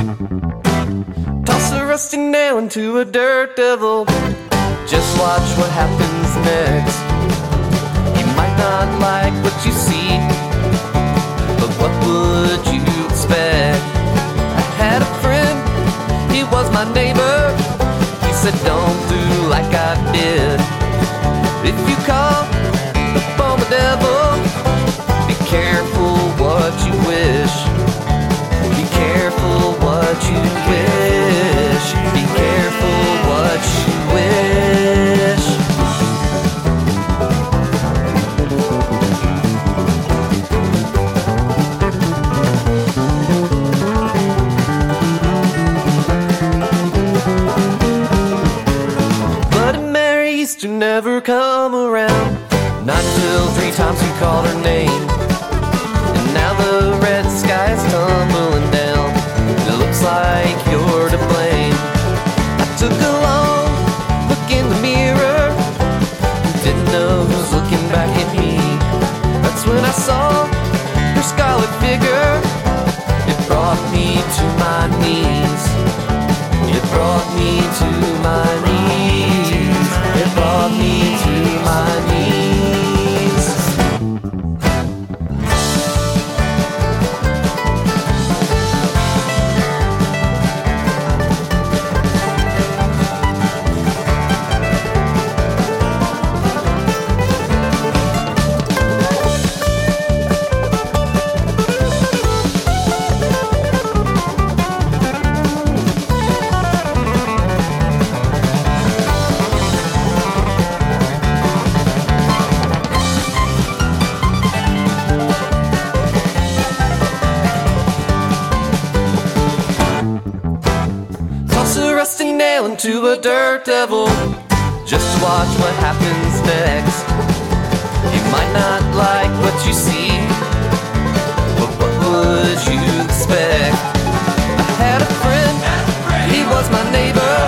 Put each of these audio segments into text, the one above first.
Toss a rusty nail into a dirt devil. Just watch what happens next. You might not like used to never come around. Not till three times you called her name. And now the red sky is tumbling down. It looks like you're to blame. I took a long look in the mirror. Didn't know who was looking back at me. That's when I saw her scarlet figure. It brought me to my knees. It brought me to my knees. Toss a rusty nail into a dirt devil. Just watch what happens next. You might not like what you see, but what would you expect? I had a friend, he was my neighbor.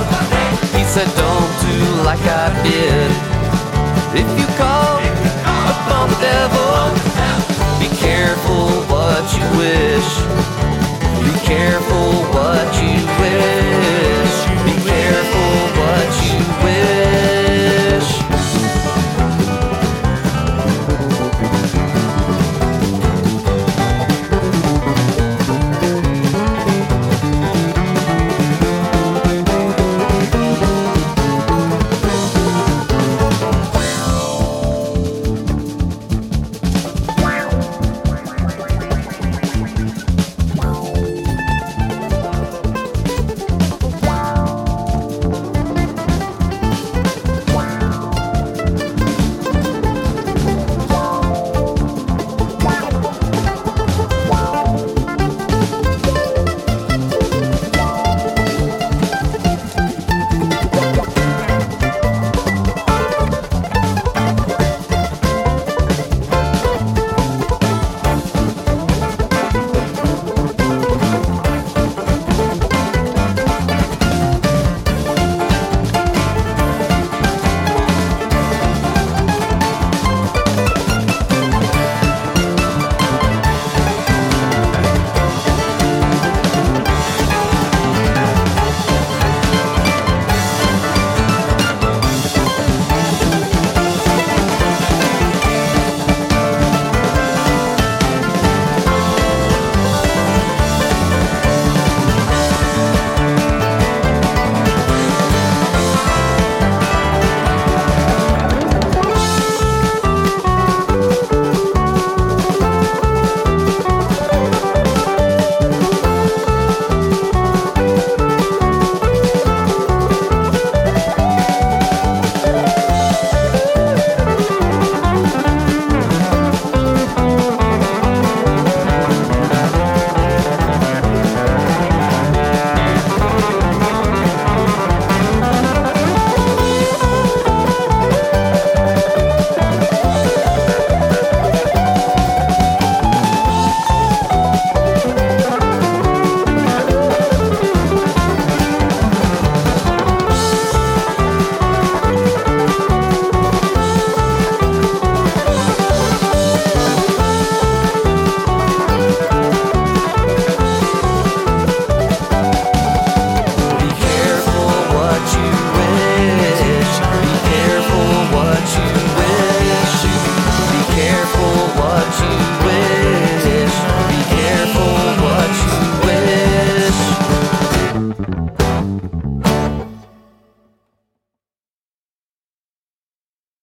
He said, Don't do like I did. If you call upon the devil, be careful what you wish.